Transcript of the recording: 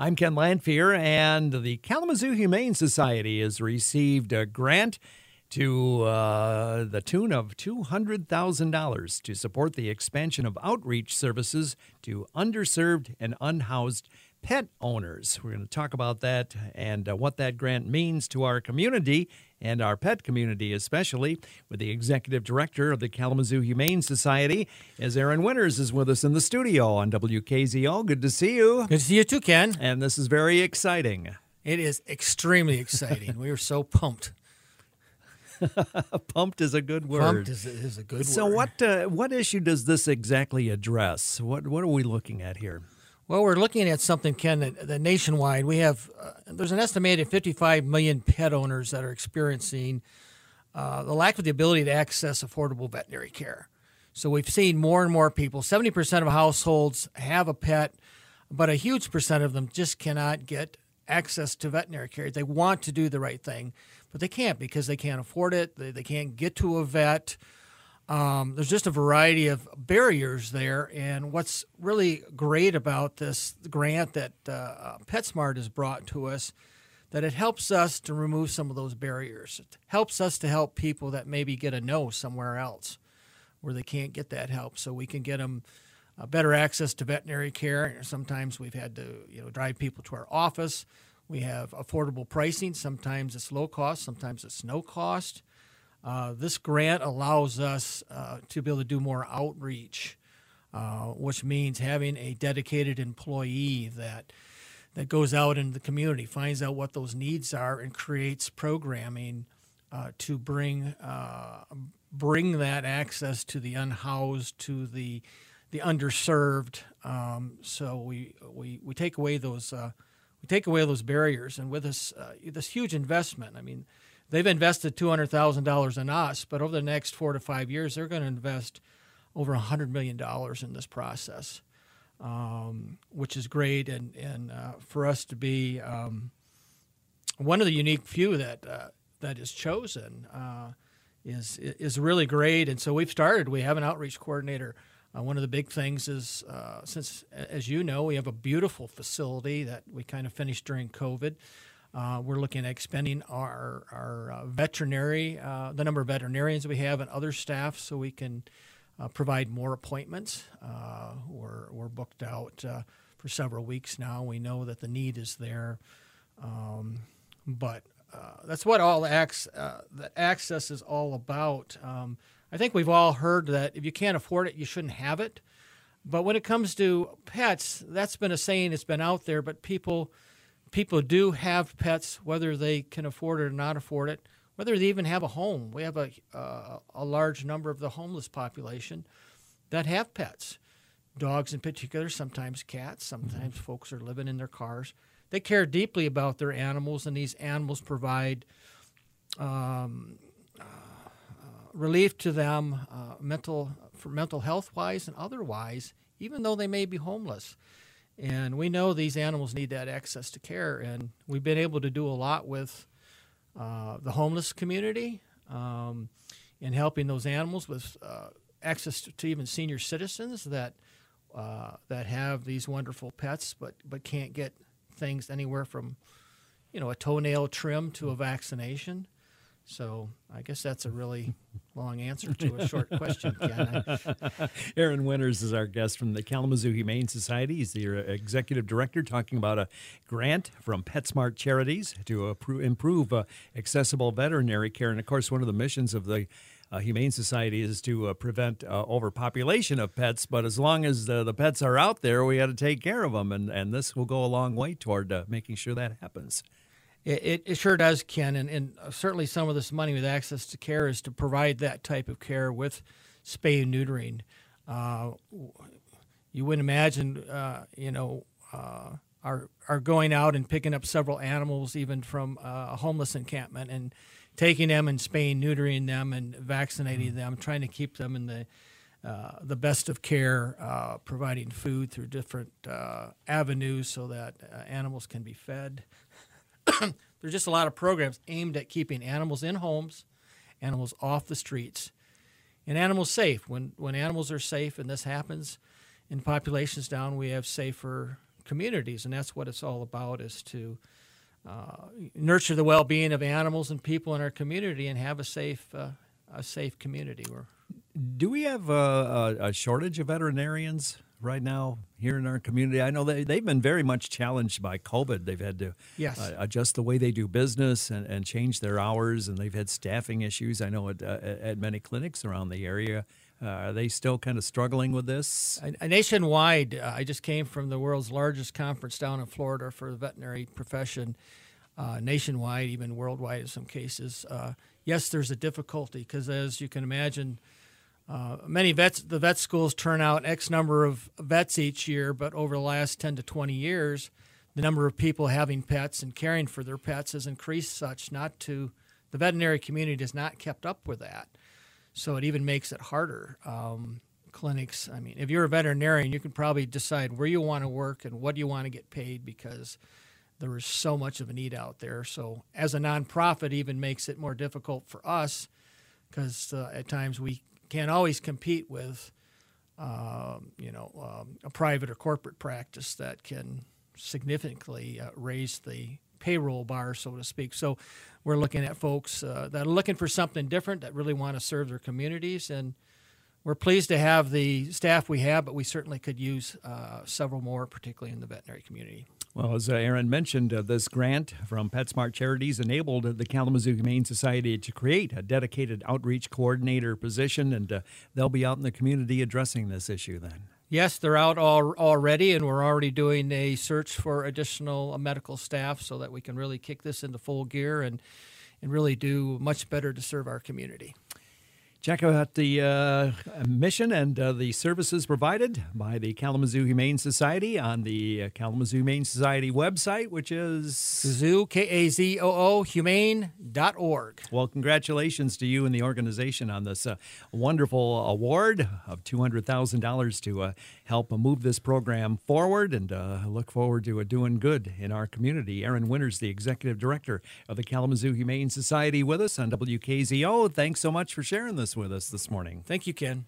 I'm Ken Lanfear, and the Kalamazoo Humane Society has received a grant to uh, the tune of $200,000 to support the expansion of outreach services to underserved and unhoused pet owners. We're going to talk about that and uh, what that grant means to our community and our pet community, especially with the executive director of the Kalamazoo Humane Society, as Aaron Winters is with us in the studio on WKZO. Good to see you. Good to see you too, Ken. And this is very exciting. It is extremely exciting. we are so pumped. Pumped is a good word. Pumped is, is a good so word. what uh, what issue does this exactly address? What what are we looking at here? Well, we're looking at something, Ken, that, that nationwide we have. Uh, there's an estimated 55 million pet owners that are experiencing uh, the lack of the ability to access affordable veterinary care. So we've seen more and more people. 70% of households have a pet, but a huge percent of them just cannot get access to veterinary care. They want to do the right thing, but they can't because they can't afford it. They, they can't get to a vet. Um, there's just a variety of barriers there. And what's really great about this grant that uh, PetSmart has brought to us, that it helps us to remove some of those barriers. It helps us to help people that maybe get a no somewhere else where they can't get that help. So we can get them uh, better access to veterinary care. Sometimes we've had to you know drive people to our office. We have affordable pricing. Sometimes it's low cost. Sometimes it's no cost. Uh, this grant allows us uh, to be able to do more outreach, uh, which means having a dedicated employee that that goes out in the community, finds out what those needs are, and creates programming uh, to bring uh, bring that access to the unhoused, to the the underserved. Um, so we, we we take away those we take away those barriers, and with this this huge investment, I mean they've invested $200,000 in us, but over the next four to five years, they're going to invest over $100 million in this process, um, which is great. And, and uh, for us to be um, one of the unique few that, uh, that is chosen uh, is, is really great. And so we've started, we have an outreach coordinator. Uh, one of the big things is, uh, since, as you know, we have a beautiful facility that we kind of finished during COVID. Uh, we're looking at expanding our, our uh, veterinary, uh, the number of veterinarians we have and other staff so we can uh, provide more appointments. We're, we're booked out for several weeks now. We know that the need is there. Um, but that's what all ac- the access is all about. Um, I think we've all heard that if you can't afford it, you shouldn't have it. But when it comes to pets, that's been a saying that's been out there, but people – people do have pets, whether they can afford it or not afford it, whether they even have a home. We have a, uh, a large number of the homeless population that have pets, dogs in particular, sometimes cats, sometimes mm-hmm. folks are living in their cars. They care deeply about their animals, and these animals provide um, relief to them, uh, mental for mental health wise and otherwise, even though they may be homeless. And we know these animals need that access to care, and we've been able to do a lot with uh, the homeless community um, in helping those animals with uh, access to, to, even senior citizens that uh, that have these wonderful pets, but but can't get things anywhere from you know a toenail trim to a vaccination. So I guess that's a really long answer to a short question, Ken. Aaron Winters is our guest from the Kalamazoo Humane Society. He's the uh, executive director talking about a grant from PetSmart Charities to improve uh, accessible veterinary care. And of course, one of the missions of the uh, Humane Society is to uh, prevent uh, overpopulation of pets. But as long as the pets are out there, we got to take care of them. And, and this will go a long way toward uh, making sure that happens. It, it, sure does, Ken, and, and certainly some of this money with access to care is to provide that type of care with spay and neutering. Uh, you wouldn't imagine, uh, you know, uh, are are going out and picking up several animals, even from uh, a homeless encampment, and taking them and spaying, neutering them, and vaccinating mm-hmm. them, trying to keep them in the uh, the best of care, uh, providing food through different uh, avenues so that uh, animals can be fed, there's just a lot of programs aimed at keeping animals in homes, animals off the streets, and animals safe. When when animals are safe and this happens, and populations down, we have safer communities, and that's what it's all about: is to uh, nurture the well-being of animals and people in our community, and have a safe uh, a safe community. We're, Do we have a, a shortage of veterinarians right now here in our community? I know they, they've been very much challenged by COVID. They've had to Yes. uh, adjust the way they do business and, and change their hours, and they've had staffing issues. I know at, uh, at many clinics around the area. Uh, are they still kind of struggling with this? Nationwide, uh, I just came from the world's largest conference down in Florida for the veterinary profession, uh, nationwide, even worldwide in some cases. Uh, yes, there's a difficulty because, as you can imagine, uh, many vets, the vet schools turn out X number of vets each year, but over the last 10 to 20 years, the number of people having pets and caring for their pets has increased such not to the veterinary community has not kept up with that. So it even makes it harder. Um, clinics, I mean, if you're a veterinarian, you can probably decide where you want to work and what you want to get paid because there is so much of a need out there. So as a nonprofit, even makes it more difficult for us because uh, at times we can't always compete with, um, you know, um, a private or corporate practice that can significantly uh, raise the payroll bar, so to speak. So we're looking at folks uh, that are looking for something different, that really want to serve their communities, and we're pleased to have the staff we have, but we certainly could use uh, several more, particularly in the veterinary community. Well, as uh, Aaron mentioned, uh, this grant from PetSmart Charities enabled the Kalamazoo Humane Society to create a dedicated outreach coordinator position, and uh, they'll be out in the community addressing this issue then. Yes, they're out all, already, and we're already doing a search for additional uh, medical staff so that we can really kick this into full gear and, and really do much better to serve our community. Check out the uh, mission and uh, the services provided by the Kalamazoo Humane Society on the uh, Kalamazoo Humane Society website, which is. Kazoo, K A Z O O, humane.org. Well, congratulations to you and the organization on this uh, wonderful award of $200,000 to uh, help move this program forward and uh, look forward to uh, doing good in our community. Aaron Winters, the executive director of the Kalamazoo Humane Society, with us on WKZO. Thanks so much for sharing with us this morning. Thank you, Ken.